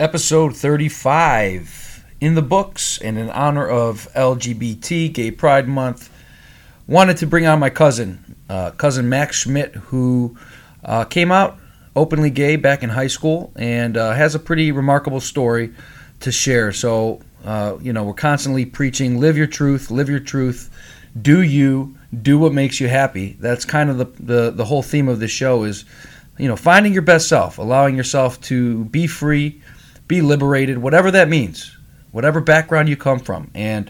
episode 35 in the books and in honor of LGBT Gay Pride Month. Wanted to bring on my cousin, uh, cousin Max Schmidt, who uh, came out openly gay back in high school and uh, has a pretty remarkable story to share. So, uh, you know, we're constantly preaching live your truth, live your truth, do you, do what makes you happy. That's kind of the, the, the whole theme of this show is, you know, finding your best self, allowing yourself to be free, be liberated, whatever that means, whatever background you come from. And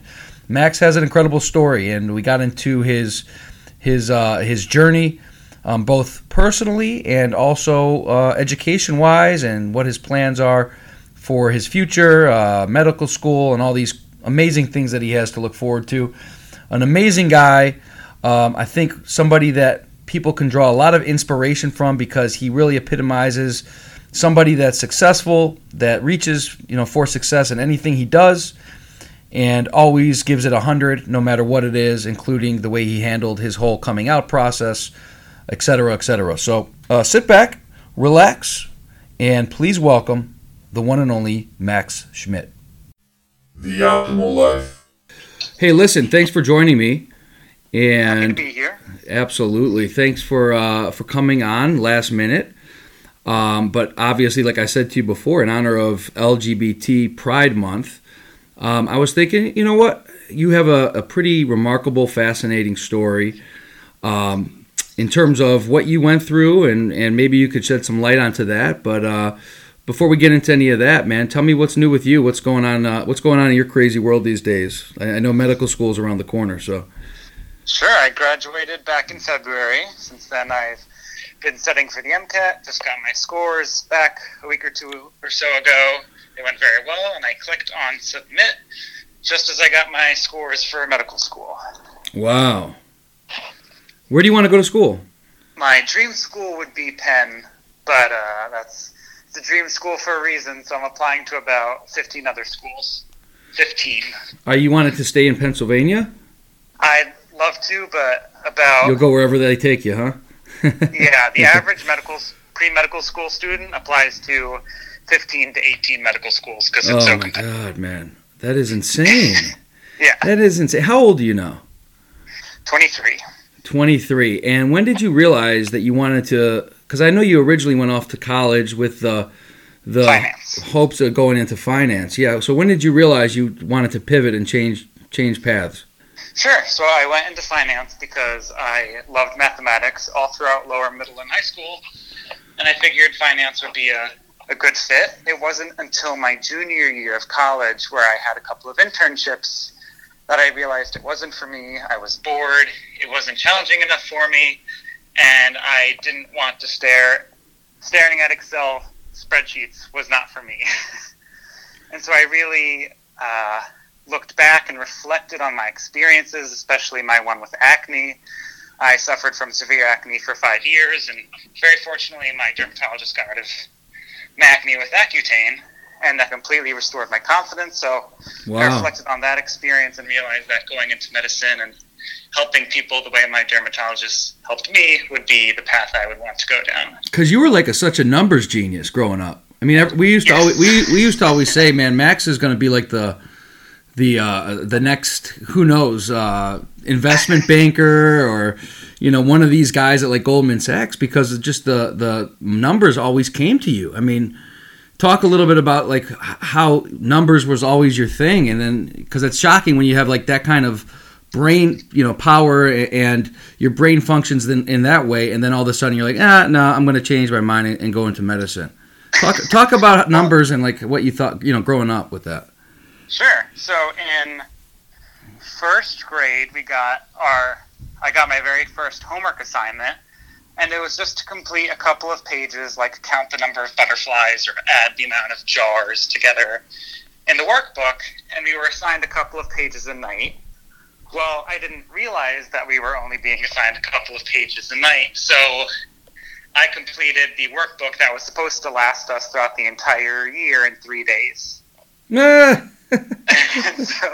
Max has an incredible story, and we got into his his uh, his journey, um, both personally and also uh, education wise, and what his plans are for his future, uh, medical school, and all these amazing things that he has to look forward to. An amazing guy. Um, I think somebody that people can draw a lot of inspiration from because he really epitomizes somebody that's successful, that reaches, you know, for success in anything he does, and always gives it a hundred, no matter what it is, including the way he handled his whole coming out process, etc., etc. So uh, sit back, relax, and please welcome the one and only Max Schmidt. The optimal life. Hey, listen, thanks for joining me. And Happy to be here. Absolutely. Thanks for uh, for coming on last minute. Um, but obviously, like I said to you before, in honor of LGBT Pride Month, um, I was thinking, you know what? You have a, a pretty remarkable, fascinating story um, in terms of what you went through, and, and maybe you could shed some light onto that. But uh, before we get into any of that, man, tell me what's new with you. What's going on? Uh, what's going on in your crazy world these days? I, I know medical school is around the corner, so. Sure, I graduated back in February. Since then, I've been studying for the MCAT. Just got my scores back a week or two or so ago. They went very well, and I clicked on submit just as I got my scores for medical school. Wow. Where do you want to go to school? My dream school would be Penn, but uh, that's it's a dream school for a reason. So I'm applying to about 15 other schools. 15. Are you wanted to stay in Pennsylvania? I'd love to, but about You'll go wherever they take you, huh? Yeah, the average medical pre-medical school student applies to 15 to 18 medical schools because it's oh so my god, man, that is insane. Yeah, that is insane. How old are you now? 23. Twenty-three. And when did you realize that you wanted to? Because I know you originally went off to college with the the Finance. hopes of going into finance. Yeah. So when did you realize you wanted to pivot and change change paths? Sure. So I went into finance because I loved mathematics all throughout lower, middle, and high school, and I figured finance would be a, a good fit. It wasn't until my junior year of college where I had a couple of internships that I realized it wasn't for me. I was bored. It wasn't challenging enough for me, and I didn't want to stare. Staring at Excel spreadsheets was not for me. and so I really uh, looked back and reflected on my experiences, especially my one with acne. I suffered from severe acne for five years, and very fortunately, my dermatologist got rid of my acne with Accutane, and that completely restored my confidence. So I reflected on that experience and realized that going into medicine and helping people the way my dermatologist helped me would be the path I would want to go down. Because you were like a, such a numbers genius growing up. I mean, we used to Yes. always, we we used to always say, man, Max is going to be like the the uh, the next who knows uh, investment banker or you know one of these guys at like Goldman Sachs because just the the numbers always came to you. I mean, talk a little bit about like how numbers was always your thing, and then because it's shocking when you have like that kind of brain you know power and your brain functions in, in that way and then all of a sudden you're like ah no i'm going to change my mind and, and go into medicine talk talk about numbers and like what you thought you know growing up with that Sure. So in first grade, we got our I got my very first homework assignment, and it was just to complete a couple of pages, like count the number of butterflies or add the amount of jars together in the workbook. And we were assigned a couple of pages a night. Well, I didn't realize that we were only being assigned a couple of pages a night, so I completed the workbook that was supposed to last us throughout the entire year in three days. So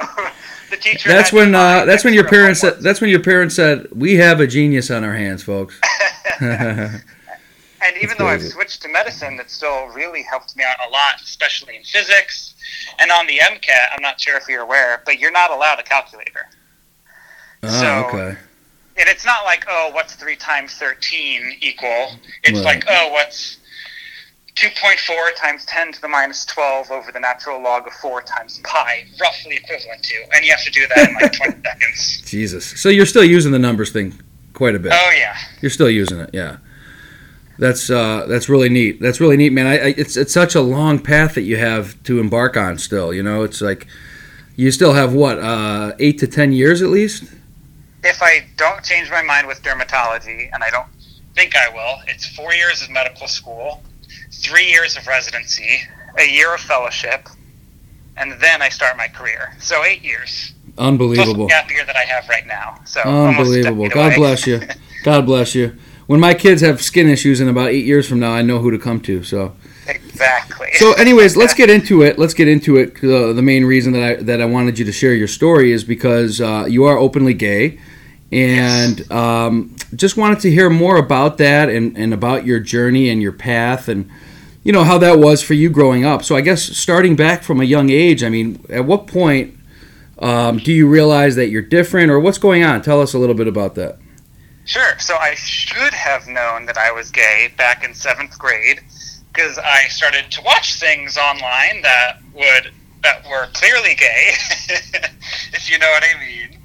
the teacher. that's when uh, that's when your parents said that's when your parents said we have a genius on our hands folks And even though I've switched to medicine, it still really helped me out a lot, especially in physics. And on the MCAT, I'm not sure if you're aware, but you're not allowed a calculator. Oh, So- okay. And it's not like, oh, what's 3 times 13 equal? It's Right. like, oh, what's 2.4 times 10 to the minus 12 over the natural log of 4 times pi, roughly equivalent to. And you have to do that in like 20 seconds. Jesus. So you're still using the numbers thing quite a bit. Oh, yeah. You're still using it, yeah. That's uh, that's really neat. That's really neat, man. I, I, it's it's such a long path that you have to embark on. Still, you know, it's like you still have what uh, eight to ten years at least. If I don't change my mind with dermatology, and I don't think I will, it's four years of medical school, three years of residency, a year of fellowship, and then I start my career. So eight years. Plus Unbelievable, the gap year that I have right now. So unbelievable. God bless you. God bless you. When my kids have skin issues in about eight years from now, I know who to come to. So. Exactly. So, anyways, let's get into it. Let's get into it. Uh, the main reason that I that I wanted you to share your story is because uh, you are openly gay, and um, just wanted to hear more about that and, and about your journey and your path and you know how that was for you growing up. So, I guess starting back from a young age, I mean, at what point um, do you realize that you're different, or what's going on? Tell us a little bit about that. Sure. So I should have known that I was gay back in seventh grade because I started to watch things online that would that were clearly gay, if you know what I mean.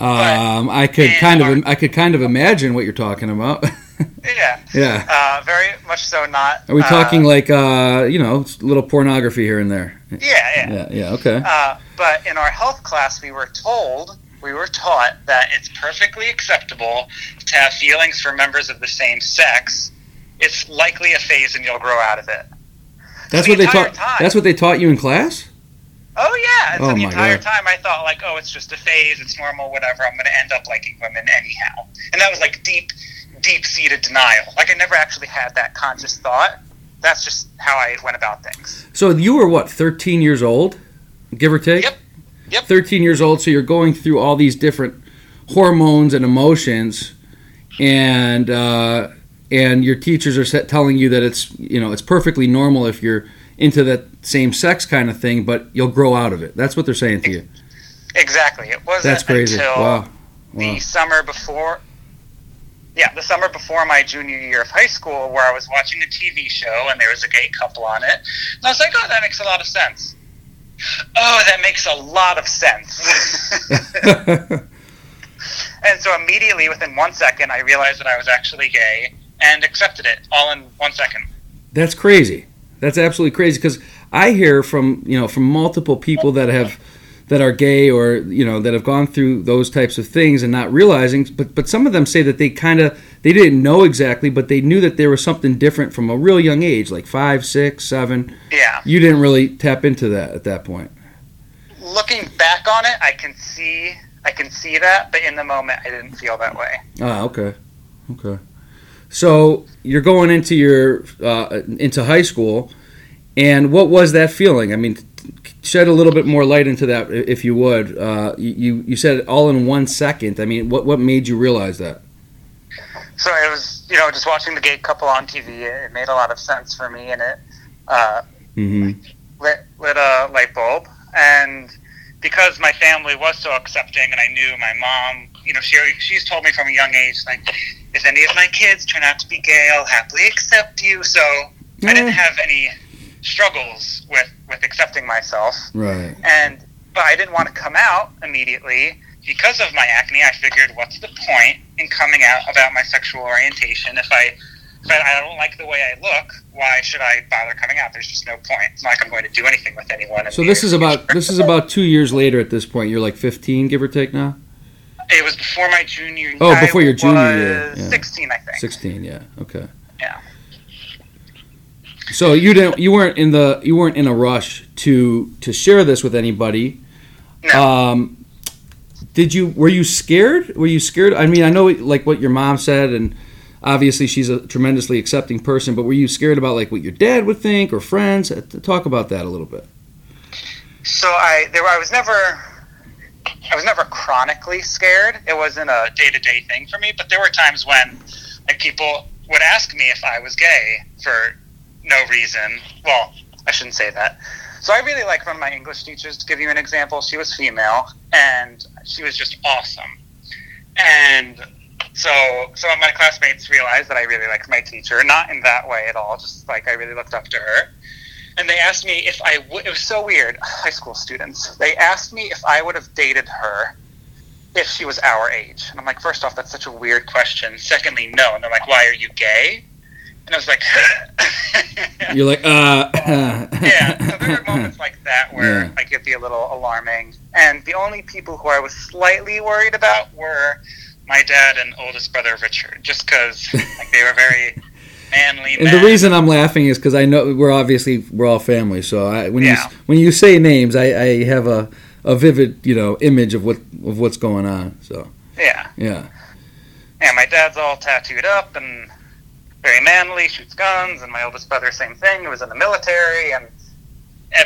Um, I could kind of I could kind of imagine what you're talking about. Yeah. yeah. Uh, very much so. Not. Are we uh, talking like uh, you know, a little pornography here and there? Yeah. Yeah. Yeah, yeah, okay. Uh, but in our health class, we were told, we were taught that it's perfectly acceptable to have feelings for members of the same sex. It's likely a phase, and you'll grow out of it. That's what they taught. time. That's what they taught you in class. Oh yeah, and Oh, so the my entire God. time I thought like, oh, it's just a phase, it's normal, whatever. I'm going to end up liking women anyhow, and that was like deep, deep-seated denial. Like I never actually had that conscious thought. That's just how I went about things. So you were what, 13 years old, give or take? Yep. Yep. 13 years old. So you're going through all these different hormones and emotions, and uh, and your teachers are set telling you that it's you know it's perfectly normal if you're into that same sex kind of thing, but you'll grow out of it. That's what they're saying to you. Exactly. It wasn't That's crazy. until Wow. the summer before. Yeah, the summer before my junior year of high school, where I was watching a TV show and there was a gay couple on it, and I was like, "Oh, that makes a lot of sense." Oh, that makes a lot of sense. And so immediately, within one second, I realized that I was actually gay and accepted it all in one second. That's crazy. That's absolutely crazy because I hear from you know from multiple people that have that are gay or you know that have gone through those types of things and not realizing. But but some of them say that they kind of they didn't know exactly, but they knew that there was something different from a real young age, like five, six, seven. Yeah. You didn't really tap into that at that point. Looking back on it, I can see I can see that, but in the moment, I didn't feel that way. Ah, okay, okay. So you're going into your uh, into high school, and what was that feeling? I mean, shed a little bit more light into that, if you would. Uh, you you said it all in one second. I mean, what what made you realize that? So it was, you know, just watching the gay couple on TV. It, made a lot of sense for me, and it uh, Mm-hmm. lit lit a light bulb. And because my family was so accepting, and I knew my mom, you know, she she's told me from a young age, like, if any of my kids turn out to be gay, I'll happily accept you. So I didn't have any struggles with with accepting myself. Right. and but I didn't want to come out immediately because of my acne. I figured, what's the point in coming out about my sexual orientation if I if I, don't like the way I look? Why should I bother coming out? There's just no point. It's not like I'm going to do anything with anyone. So this is about this is about two years later at this point. You're like 15, give or take now. It was before my junior. Oh, year. Oh, before your junior year, yeah. Sixteen, I think. 16, yeah. Okay. Yeah. So you didn't you weren't in the you weren't in a rush to to share this with anybody. No. Um, did you were you scared? Were you scared? I mean, I know like what your mom said, and obviously she's a tremendously accepting person. But were you scared about like what your dad would think or friends? Uh, Talk about that a little bit. So I there I was never I was never chronically scared. It wasn't a day to day thing for me, but there were times when like people would ask me if I was gay for no reason. Well, I shouldn't say that. So I really like one of my English teachers. To give you an example, she was female, and she was just awesome. And so some of my classmates realized that I really liked my teacher, not in that way at all, just like I really looked up to her. And they asked me if I would. It was so weird. High school students. They asked me if I would have dated her if she was our age. And I'm like, first off, that's such a weird question. Secondly, no. And they're like, why are you gay? And I was like, You're like, uh. yeah. So there were moments like that where Yeah. I could be a little alarming. And the only people who I was slightly worried about were my dad and oldest brother Richard, just because like they were very manly. And the reason I'm laughing is because I know we're obviously we're all family. So I, when you when you say names, I, I have a, a vivid you know image of what of what's going on. So yeah, yeah, yeah. My dad's all tattooed up and very manly, shoots guns, and my oldest brother, same thing. He was in the military, and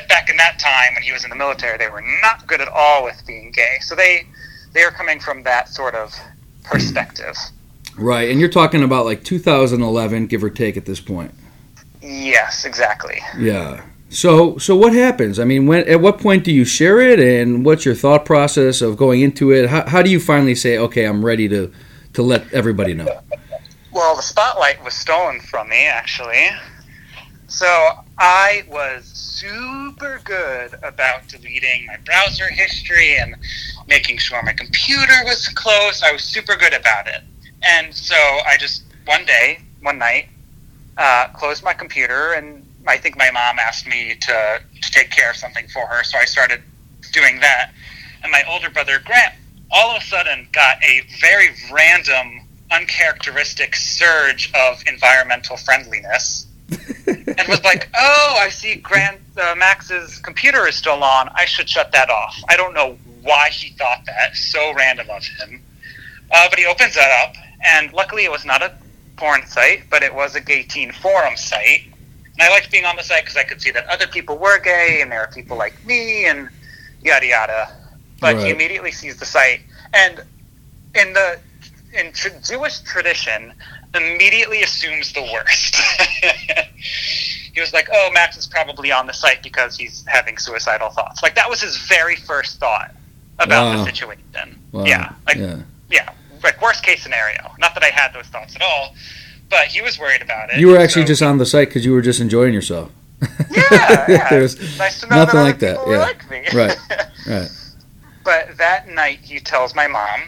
back in that time when he was in the military, they were not good at all with being gay. So they they are coming from that sort of perspective. right. And you're talking about like 2011, give or take, at this point. Yes, exactly. Yeah. So so what happens? I mean, when at what point do you share it, and what's your thought process of going into it? How, how do you finally say, okay, I'm ready to to let everybody know? Well, the spotlight was stolen from me, actually. So I was super good about deleting my browser history and making sure my computer was closed. I was super good about it. And so I just, one day, one night, uh, closed my computer, and I think my mom asked me to, to take care of something for her. So I started doing that. And my older brother, Grant, all of a sudden got a very random, uncharacteristic surge of environmental friendliness and was like, "Oh, I see Grant uh, Max's computer is still on. I should shut that off." I don't know why he thought that. So random of him. Uh, but he opens that up, and luckily it was not a porn site, but it was a gay teen forum site. And I liked being on the site because I could see that other people were gay, and there are people like me, and yada yada. But he immediately sees the site, and in the in tr- Jewish tradition, immediately assumes the worst. he was like, "Oh, Max is probably on the site because he's having suicidal thoughts." Like that was his very first thought about Wow. the situation. Wow. Yeah, like yeah. yeah, like worst case scenario. Not that I had those thoughts at all, but he was worried about it. You were actually so- just on the site because you were just enjoying yourself. yeah, yeah. There's nice to know nothing that like that, yeah. like me. Right, right. But that night, he tells my mom,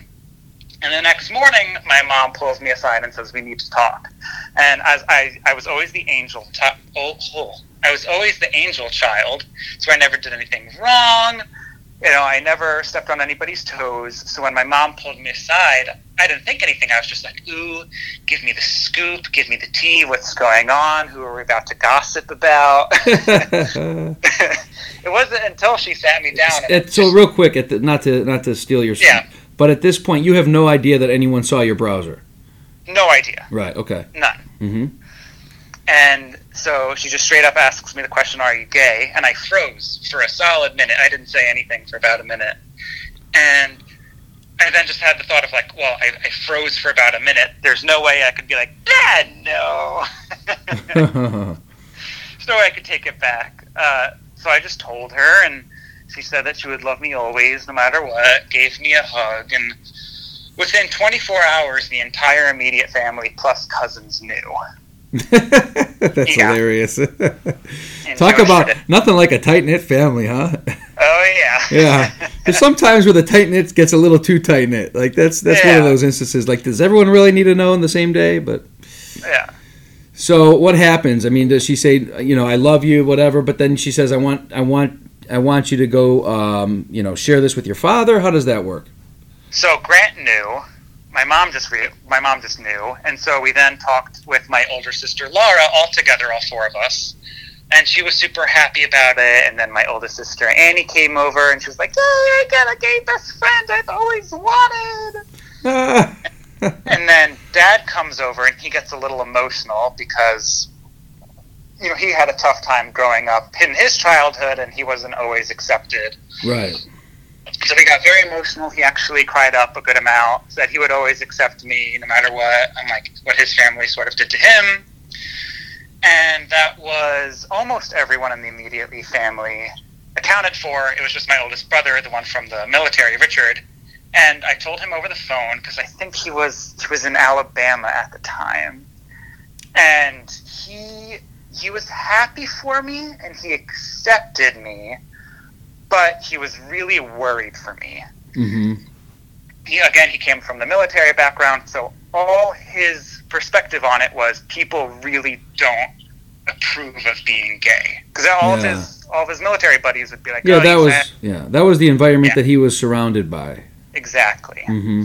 and the next morning, my mom pulls me aside and says, "We need to talk." And as I, I was always the angel. T- oh, oh, I was always the angel child, so I never did anything wrong. You know, I never stepped on anybody's toes. So when my mom pulled me aside, I didn't think anything. I was just like, "Ooh, give me the scoop, give me the tea. What's going on? Who are we about to gossip about?" it wasn't until she sat me down. And It- so real quick, at the, not to not to steal your Yeah. But at this point, you have no idea that anyone saw your browser. no idea, Right. Okay. none. Mm-hmm. And so she just straight up asks me the question, Are you gay? And I froze for a solid minute. I didn't say anything for about a minute. And I then just had the thought of, like, well, I, I froze for about a minute. There's no way I could be like, Dad, no. There's no way I could take it back. Uh, so I just told her, and she said that she would love me always, no matter what, gave me a hug. And within 24 hours, the entire immediate family plus cousins knew. That's Yeah. hilarious. Talk about tradi- nothing like a tight knit family, huh? Oh yeah. Yeah. Because sometimes where the tight knit gets a little too tight knit, like that's that's one of those instances. Like, does everyone really need to know on the same day? But yeah. so what happens? I mean, does she say, you know, I love you, whatever? But then she says, I want, I want, I want you to go, um, you know, share this with your father. How does that work? So Grant knew. My mom just re- my mom just knew, and so we then talked with my older sister Laura, all together, all four of us, and she was super happy about it. And then my oldest sister Annie came over, and she was like, "Yay, I got a gay best friend I've always wanted." And then Dad comes over, and he gets a little emotional because. You know, he had a tough time growing up in his childhood, and he wasn't always accepted. right. so he got very emotional. He actually cried up a good amount. Said he would always accept me no matter what. I'm like what his family sort of did to him, and that was almost everyone in the immediately family accounted for. It was just my oldest brother, the one from the military, Richard. And I told him over the phone because I think he was he was in Alabama at the time, and he he was happy for me and he accepted me, but he was really worried for me. Mm-hmm. He again he came from the military background, so all his perspective on it was people really don't approve of being gay because all of his all of his military buddies would be like, Yeah, oh, that was yeah, that was the environment Yeah. that he was surrounded by. exactly. Mm-hmm.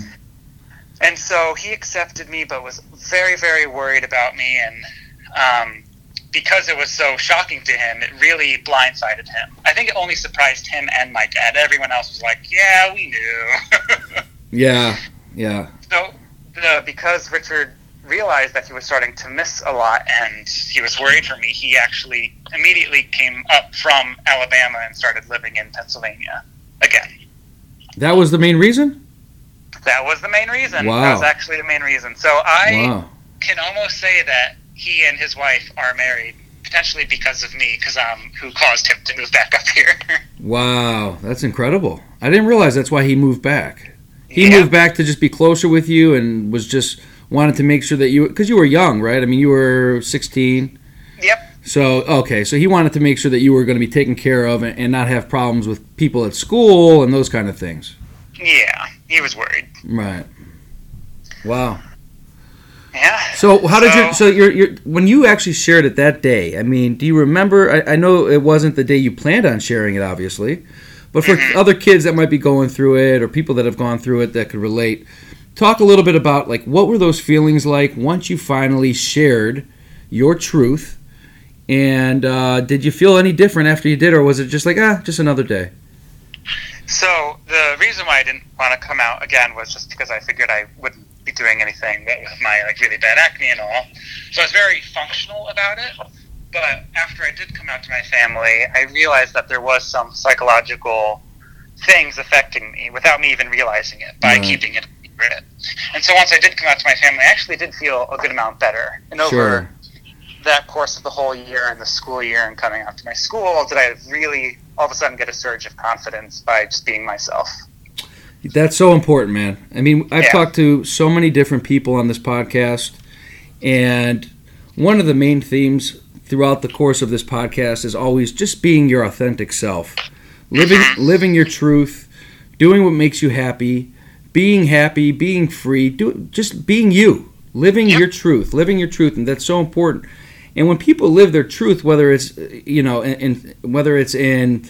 And so he accepted me, but was very, very worried about me. And um, because it was so shocking to him, it really blindsided him. I think it only surprised him and my dad. Everyone else was like, yeah, we knew. Yeah, yeah, so the, because Richard realized that he was starting to miss a lot and he was worried for me, he actually immediately came up from Alabama and started living in Pennsylvania again. that was the main reason. That was the main reason. Wow. That was actually the main reason. So I Wow. can almost say that he and his wife are married potentially because of me because I'm um, who caused him to move back up here. Wow, that's incredible. I didn't realize that's why he moved back. He Yeah. moved back to just be closer with you and was just wanted to make sure that you because you were young, right? I mean, you were 16. Yep. So, okay, so he wanted to make sure that you were going to be taken care of and, and not have problems with people at school and those kind of things. Yeah, he was worried. Right. Wow. Yeah. So how did So- you? So you're, you're when you actually shared it that day. I mean, do you remember? I, I know it wasn't the day you planned on sharing it, obviously, but for Mhm. other kids that might be going through it or people that have gone through it that could relate, talk a little bit about like what were those feelings like once you finally shared your truth, and uh, did you feel any different after you did, or was it just like ah, just another day? So the reason why I didn't want to come out again was just because I figured I wouldn't doing anything with my like really bad acne and all. So I was very functional about it. But after I did come out to my family, I realized that there was some psychological things affecting me without me even realizing it by Right. keeping it secret. And so once I did come out to my family, I actually did feel a good amount better. And over Sure. that course of the whole year and the school year and coming out to my school, did I really all of a sudden get a surge of confidence by just being myself. That's so important, man. I mean, I've Yeah. talked to so many different people on this podcast, and one of the main themes throughout the course of this podcast is always just being your authentic self, living mm-hmm. living your truth, doing what makes you happy, being happy, being free, do just being you, living Yep. your truth, living your truth, and that's so important. And when people live their truth, whether it's you know, in whether it's in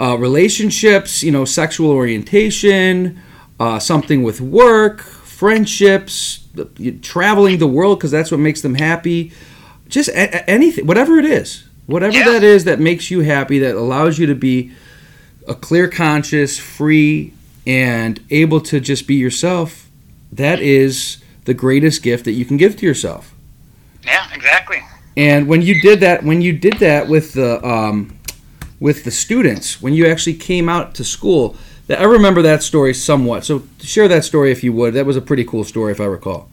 uh, relationships, you know, sexual orientation, uh, something with work, friendships, traveling the world because that's what makes them happy. Just a- a- anything, whatever it is, whatever Yeah. that is that makes you happy, that allows you to be a clear conscious, free, and able to just be yourself. That is the greatest gift that you can give to yourself. Yeah, exactly. And when you did that, when you did that with the um, with the students, when you actually came out to school, I remember that story somewhat. So share that story if you would. That was a pretty cool story, if I recall.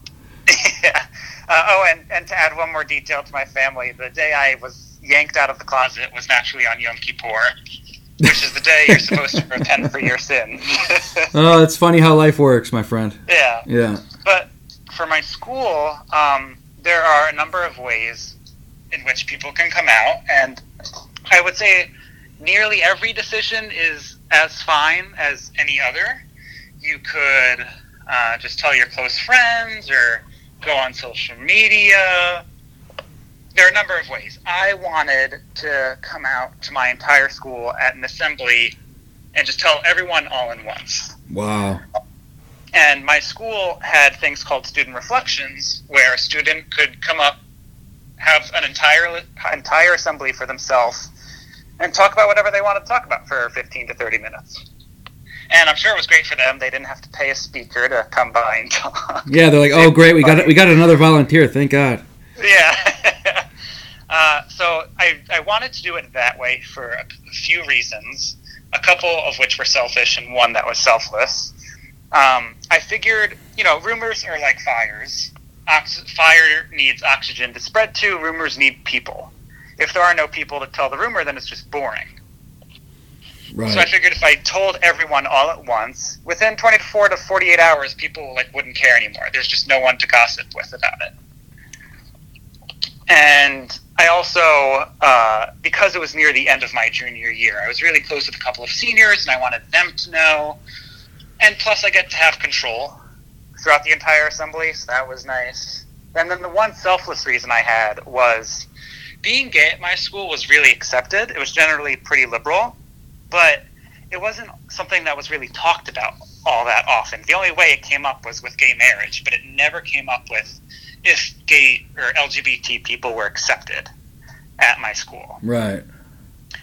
yeah. Uh, oh, and, and to add one more detail to my family, the day I was yanked out of the closet was naturally on Yom Kippur, which is the day you're supposed to repent for your sin. Oh, it's funny how life works, my friend. yeah. Yeah. But for my school, um, there are a number of ways in which people can come out, and I would say nearly every decision is as fine as any other. You could uh, just tell your close friends or go on social media. There are a number of ways. I wanted to come out to my entire school at an assembly and just tell everyone all in once. Wow. And my school had things called student reflections, where a student could come up, have an entire entire assembly for themselves, and talk about whatever they wanted to talk about for 15 to 30 minutes. And I'm sure it was great for them. They didn't have to pay a speaker to come by and talk. Yeah, they're like, oh, great, we got we got another volunteer. Thank God. Yeah. uh, so I, I wanted to do it that way for a, few reasons. a couple of which were selfish and one that was selfless. Um, I figured, you know, rumors are like fires. Ox- fire needs oxygen to spread to. Rumors need people. If there are no people to tell the rumor, then it's just boring. Right. So I figured if I told everyone all at once, within 24 to 48 hours, people like wouldn't care anymore. There's just no one to gossip with about it. And I also, uh, because it was near the end of my junior year, I was really close with a couple of seniors, and I wanted them to know. And plus, I get to have control throughout the entire assembly, so that was nice. And then the one selfless reason I had was being gay at my school was really accepted. It was generally pretty liberal, but it wasn't something that was really talked about all that often. The only way it came up was with gay marriage, but it never came up with if gay or LGBT people were accepted at my school. right.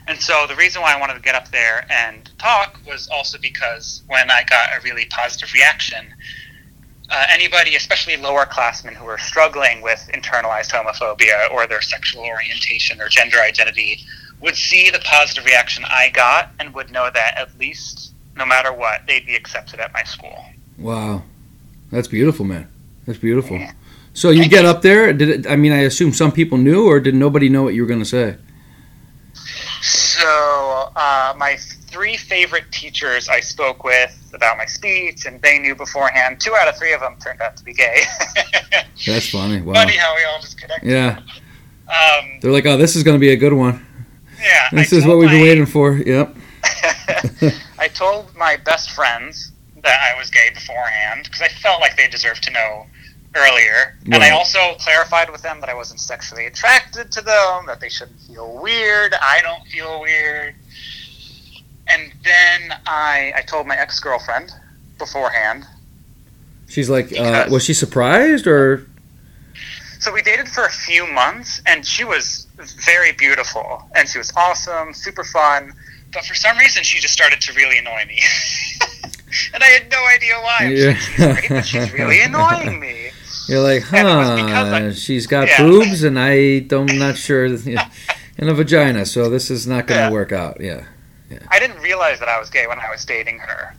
And so the reason why I wanted to get up there and talk was also because when I got a really positive reaction, uh, anybody, especially lower classmen who are struggling with internalized homophobia or their sexual orientation or gender identity, would see the positive reaction I got and would know that at least, no matter what, they'd be accepted at my school. Wow. That's beautiful, man. That's beautiful. So you get up there. Did it, I mean? I assume some people knew, or did nobody know what you were going to say? So, uh, my three favorite teachers I spoke with about my speech, and they knew beforehand. Two out of three of them turned out to be gay. That's funny. Wow. Funny how we all just connected. Yeah. Um, They're like, oh, this is going to be a good one. yeah. This I is what we've been my- waiting for. Yep. I told my best friends that I was gay beforehand because I felt like they deserved to know earlier. And I also clarified with them that I wasn't sexually attracted to them, that they shouldn't feel weird. I don't feel weird. And then I, I told my ex girlfriend beforehand. She's like, uh, was she surprised or? So we dated for a few months, and she was very beautiful, and she was awesome, super fun. But for some reason, she just started to really annoy me, and I had no idea why. Yeah. she's great, but she's really annoying me. You're like, And it was because huh? She's got Yeah. boobs, and I don't, I'm not sure, and a vagina, so this is not going to Yeah. work out. Yeah. I didn't realize that I was gay when I was dating her.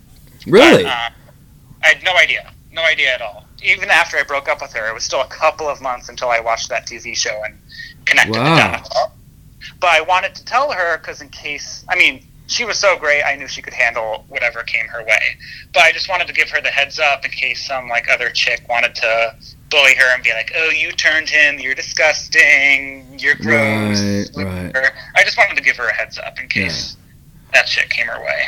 Really? But, uh, I had no idea, no idea at all. Even after I broke up with her, it was still a couple of months until I watched that TV show and connected Wow. the dots. But I wanted to tell her because, in case, I mean, she was so great, I knew she could handle whatever came her way. But I just wanted to give her the heads up in case some like other chick wanted to bully her and be like, "Oh, you turned him. You're disgusting. You're gross." Right, right. I just wanted to give her a heads up in case that shit came her way.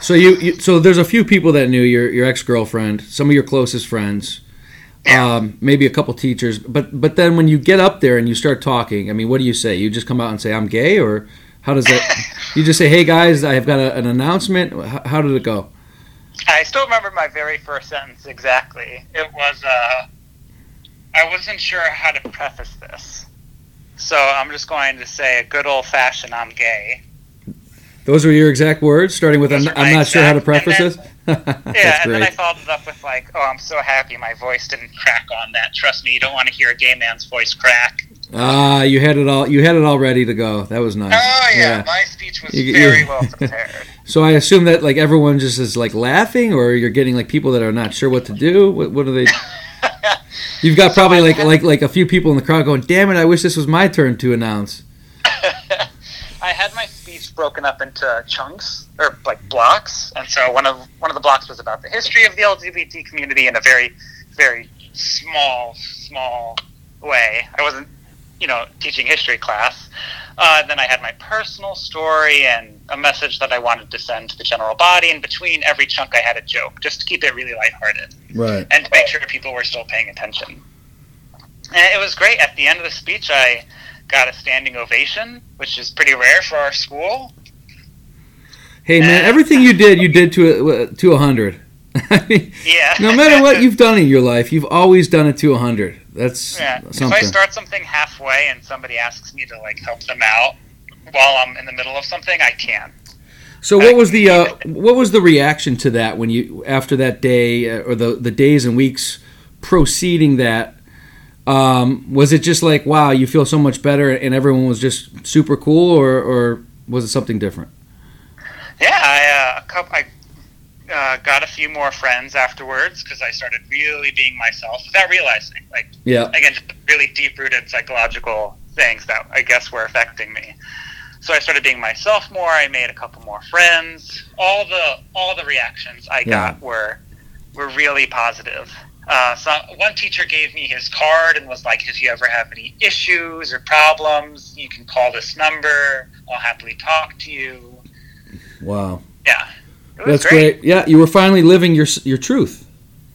So you, you, so there's a few people that knew your your ex girlfriend, some of your closest friends, Yeah. um, maybe a couple teachers. But but then when you get up there and you start talking, I mean, what do you say? You just come out and say I'm gay, or how does that? you just say, hey guys, I've got a, an announcement. How, how did it go? I still remember my very first sentence exactly. It was, uh, I wasn't sure how to preface this. So I'm just going to say a good old fashioned I'm gay. Those were your exact words, starting with I'm, I'm not sure how to preface and this. Yeah, and then I followed it up with like, oh, I'm so happy my voice didn't crack on that. Trust me, you don't want to hear a gay man's voice crack. Ah, you had it all. You had it all ready to go. That was nice. Oh yeah, my speech was You- very well prepared. So I assume that like everyone just is like laughing, or you're getting like people that are not sure what to do. What, what are they? You've got probably like like like a few people in the crowd going, "Damn it! I wish this was my turn to announce." I had my speech broken up into chunks or like blocks, and so one of one of the blocks was about the history of the LGBT community in a very, very small, small way. I wasn't, you know, teaching history class. Uh, then I had my personal story and a message that I wanted to send to the general body. In between every chunk, I had a joke, just to keep it really lighthearted Right. and to make sure people were still paying attention. And it was great. At the end of the speech, I got a standing ovation, which is pretty rare for our school. Hey man, everything you did, you did to a, to a hundred. I mean, Yeah. no matter what you've done in your life, you've always done it to a hundred. That's yeah. If I start something halfway and somebody asks me to like help them out while I'm in the middle of something, I can. So what was the uh, what was the reaction to that when you after that day uh, or the the days and weeks preceding that? Um, was it just like wow, you feel so much better, and everyone was just super cool, or or was it something different? Yeah, I uh, a couple, I uh, got a few more friends afterwards because I started really being myself without realizing. Like Yeah. again, just really deep rooted psychological things that I guess were affecting me. So I started being myself more. I made a couple more friends. All the all the reactions I Yeah. got were were really positive. Uh, so one teacher gave me his card and was like, "If you ever have any issues or problems, you can call this number. I'll happily talk to you." Wow. Yeah, That's great. Yeah, you were finally living your your truth,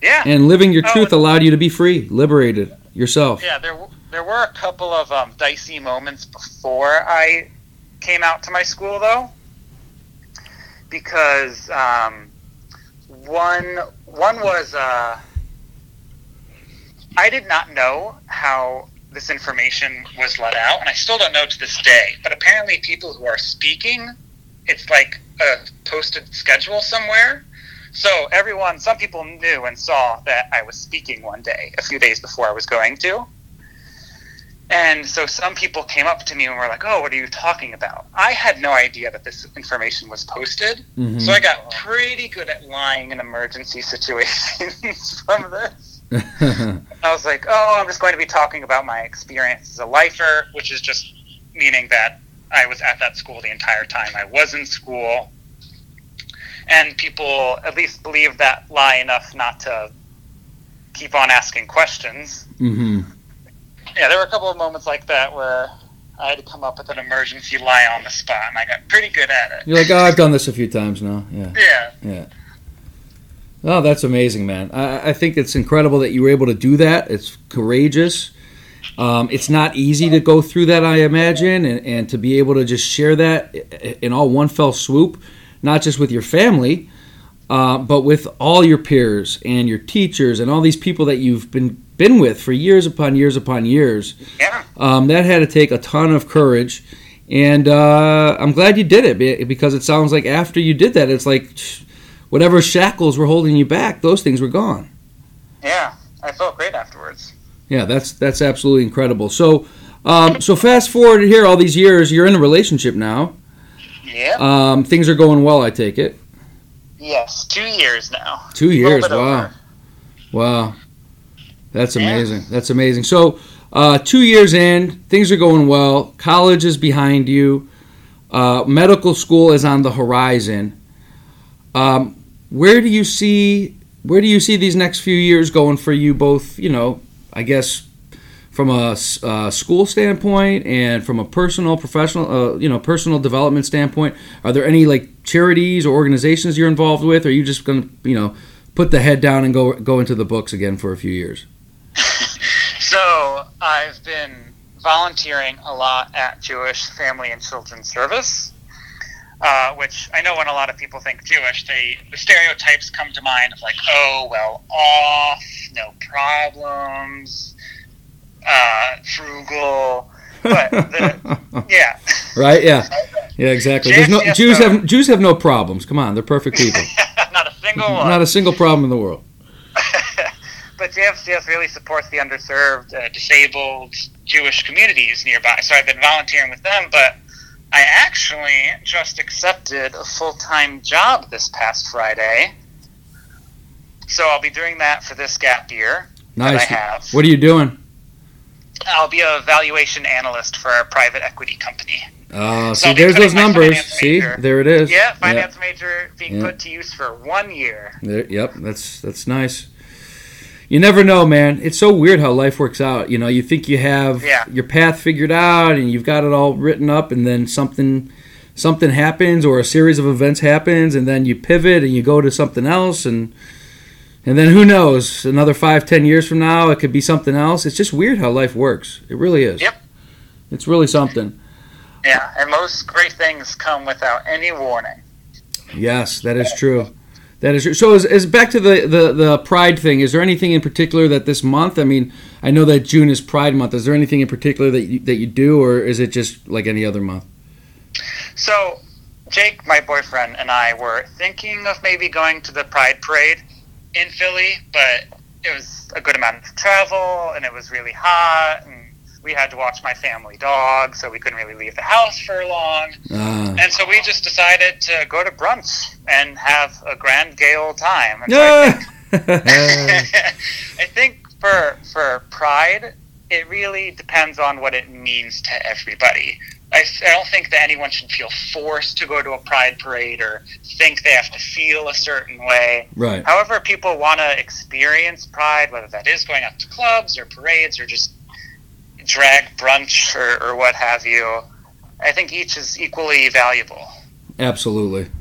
Yeah, and living your Oh, truth allowed you to be free, liberated yourself. Yeah, there there were a couple of um, dicey moments before I came out to my school, though, because um, one one was uh, I did not know how this information was let out, and I still don't know to this day. But apparently, people who are speaking, it's like a posted schedule somewhere. So everyone, some people knew and saw that I was speaking one day, a few days before I was going to. And so some people came up to me and were like, "Oh, what are you talking about?" I had no idea that this information was posted, Mhm. so I got pretty good at lying in emergency situations from this. I was like, "Oh, I'm just going to be talking about my experience as a lifer, which is just meaning that I was at that school the entire time I was in school." And people at least believed that lie enough not to keep on asking questions hmm yeah, there were a couple of moments like that where I had to come up with an emergency lie on the spot, and I got pretty good at it. You're like, oh, I've done this a few times now. Yeah. Yeah, Yeah. Oh, that's amazing, man. I, I think it's incredible that you were able to do that. It's courageous. Um, it's not easy to go through that, I imagine, and, and to be able to just share that in all one fell swoop, not just with your family, uh, but with all your peers and your teachers and all these people that you've been been with for years upon years upon years. yeah, Um, that had to take a ton of courage, and uh, I'm glad you did it because it sounds like after you did that, it's like whatever shackles were holding you back, those things were gone. yeah. I felt great afterwards. Yeah, that's that's absolutely incredible. So, um, so fast forward here, all these years, you're in a relationship now. Yeah. Um, things are going well, I take it. yes, two years now. Two years, wow, over. wow, that's Yeah. amazing. That's amazing. So, uh, two years in, things are going well. College is behind you. Uh, medical school is on the horizon. Um, where do you see where do you see these next few years going for you? Both, you know, I guess from a, uh, school standpoint and from a personal, professional, uh, you know, personal development standpoint. Are there any like charities or organizations you're involved with? Or are you just going to, you know, put the head down and go go into the books again for a few years? So I've been volunteering a lot at Jewish Family and Children's Service, uh, which I know when a lot of people think Jewish, they the stereotypes come to mind of like, oh well, off, no problems, uh, frugal, but the, yeah, right? Yeah. Yeah, exactly. There's no Jews have Jews have no problems. Come on, they're perfect people. not a single one. Not a single problem in the world. but JFCS really supports the underserved, uh, disabled Jewish communities nearby. So I've been volunteering with them, but I actually just accepted a full time job this past Friday. So I'll be doing that for this gap year that I Nice. have. What are you doing? I'll be a valuation analyst for a private equity company. Uh, So see, there's those numbers. See, there it is. Yeah, finance major being Yeah. put to use for one year. There, yep, that's that's nice. You never know, man. It's so weird how life works out. You know, you think you have Yeah. your path figured out and you've got it all written up, and then something something happens or a series of events happens, and then you pivot and you go to something else, and and then who knows? Another five, ten years from now, it could be something else. It's just weird how life works. It really is. Yep. It's really something. Yeah, and most great things come without any warning. Yes, that is true. That is true. So, is, is back to the, the, the Pride thing. Is there anything in particular that this month? I mean, I know that June is Pride Month. Is there anything in particular that you, that you do, or is it just like any other month? So, Jake, my boyfriend, and I were thinking of maybe going to the Pride Parade in Philly, but it was a good amount of travel and it was really hot. And we had to watch my family dog, so we couldn't really leave the house for long. Uh, And so we just decided to go to brunch and have a grand gay old time. And so I think. I think for for pride, it really depends on what it means to everybody. I, I don't think that anyone should feel forced to go to a pride parade or think they have to feel a certain way. right. However, people want to experience pride, whether that is going out to clubs or parades or just drag brunch or, or what have you. I think each is equally valuable. Absolutely,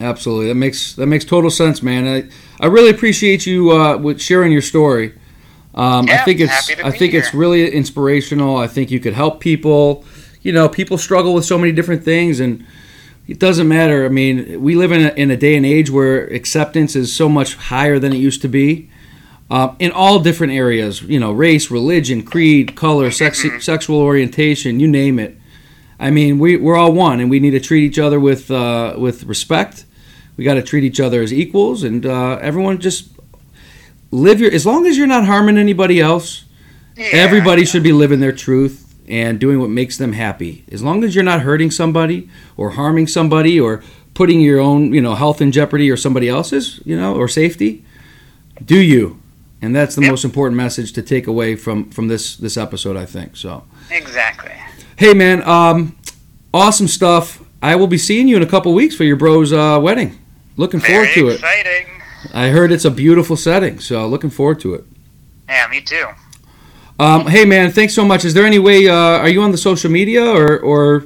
absolutely. That makes that makes total sense, man. I I really appreciate you uh, with sharing your story. Um, I think it's I think it's really inspirational. I think you could help people. You know, people struggle with so many different things, and it doesn't matter. I mean, we live in a, in a day and age where acceptance is so much higher than it used to be. Uh, in all different areas, you know, race, religion, creed, color, sex, Mm-hmm. sexual orientation, you name it. I mean, we, we're all one, and we need to treat each other with uh, with respect. We got to treat each other as equals, and uh, everyone just live your. As long as you're not harming anybody else, Yeah. everybody should be living their truth and doing what makes them happy. As long as you're not hurting somebody or harming somebody or putting your own, you know, health in jeopardy or somebody else's, you know, or safety, do you. And that's the Yep. most important message to take away from from this this episode, I think. So. Exactly. Hey man, um, awesome stuff. I will be seeing you in a couple weeks for your bro's uh, wedding. Looking forward Very to it. exciting. I heard it's a beautiful setting, so looking forward to it. Yeah, me too. Um, hey man, thanks so much. Is there any way? Uh, are you on the social media or or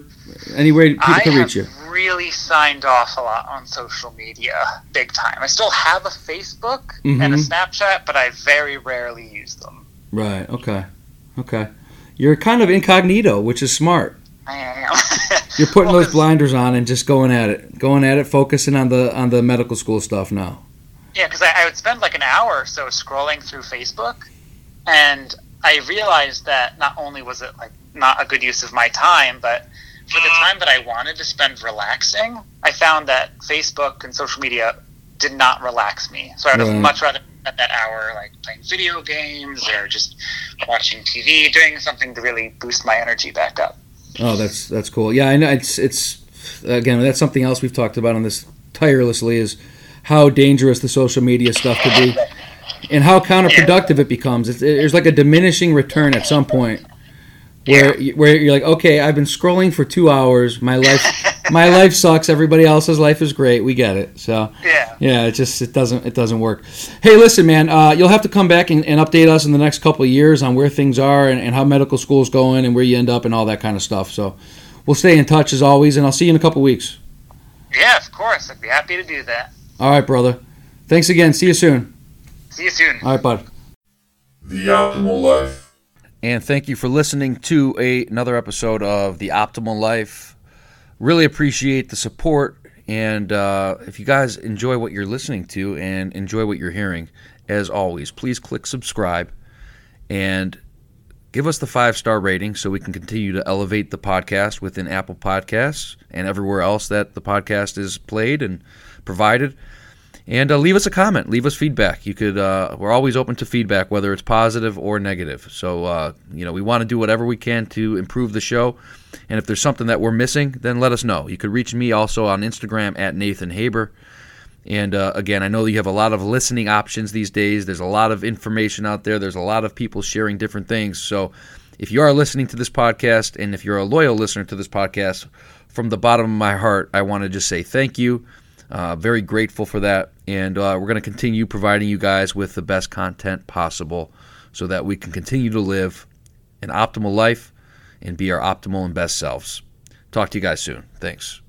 any way people I can reach you? Really signed off a lot on social media, big time. I still have a Facebook and a Mhm. Snapchat, but I very rarely use them. Right. Okay. Okay. You're kind of incognito, which is smart. I am. You're putting Well, those blinders on and just going at it, going at it, focusing on the on the medical school stuff now. Yeah, because I, I would spend like an hour or so scrolling through Facebook, and I realized that not only was it like not a good use of my time, but for the time that I wanted to spend relaxing, I found that Facebook and social media did not relax me. So I would Right. have much rather spend that hour like playing video games or just watching TV, doing something to really boost my energy back up. Oh, that's that's cool. Yeah, I know it's it's again that's something else we've talked about on this tirelessly is how dangerous the social media stuff could be, and how counterproductive it becomes. It's, there's like a diminishing return at some point, where you- where you're like, okay, I've been scrolling for two hours. My life my life sucks. Everybody else's life is great. We get it. So Yeah. yeah, it just it doesn't it doesn't work. Hey, listen, man, uh, you'll have to come back and, and update us in the next couple of years on where things are and, and how medical school is going and where you end up and all that kind of stuff. So we'll stay in touch as always, and I'll see you in a couple of weeks. Yeah, of course. I'd be happy to do that. All right, brother. Thanks again. See you soon. See you soon. All right, bud. The Optimal Life. And thank you for listening to a, another episode of The Optimal Life. Really appreciate the support. And uh, if you guys enjoy what you're listening to and enjoy what you're hearing, as always, please click subscribe and give us the five star rating so we can continue to elevate the podcast within Apple Podcasts and everywhere else that the podcast is played and provided. And uh, leave us a comment. Leave us feedback. You could. Uh, we're always open to feedback, whether it's positive or negative. So uh, you know, we want to do whatever we can to improve the show. And if there's something that we're missing, then let us know. You could reach me also on Instagram at Nathan Haber. And uh, again, I know that you have a lot of listening options these days. There's a lot of information out there. There's a lot of people sharing different things. So if you are listening to this podcast, and if you're a loyal listener to this podcast, from the bottom of my heart, I want to just say thank you. Uh, very grateful for that. And uh, we're going to continue providing you guys with the best content possible so that we can continue to live an optimal life and be our optimal and best selves. Talk to you guys soon. Thanks.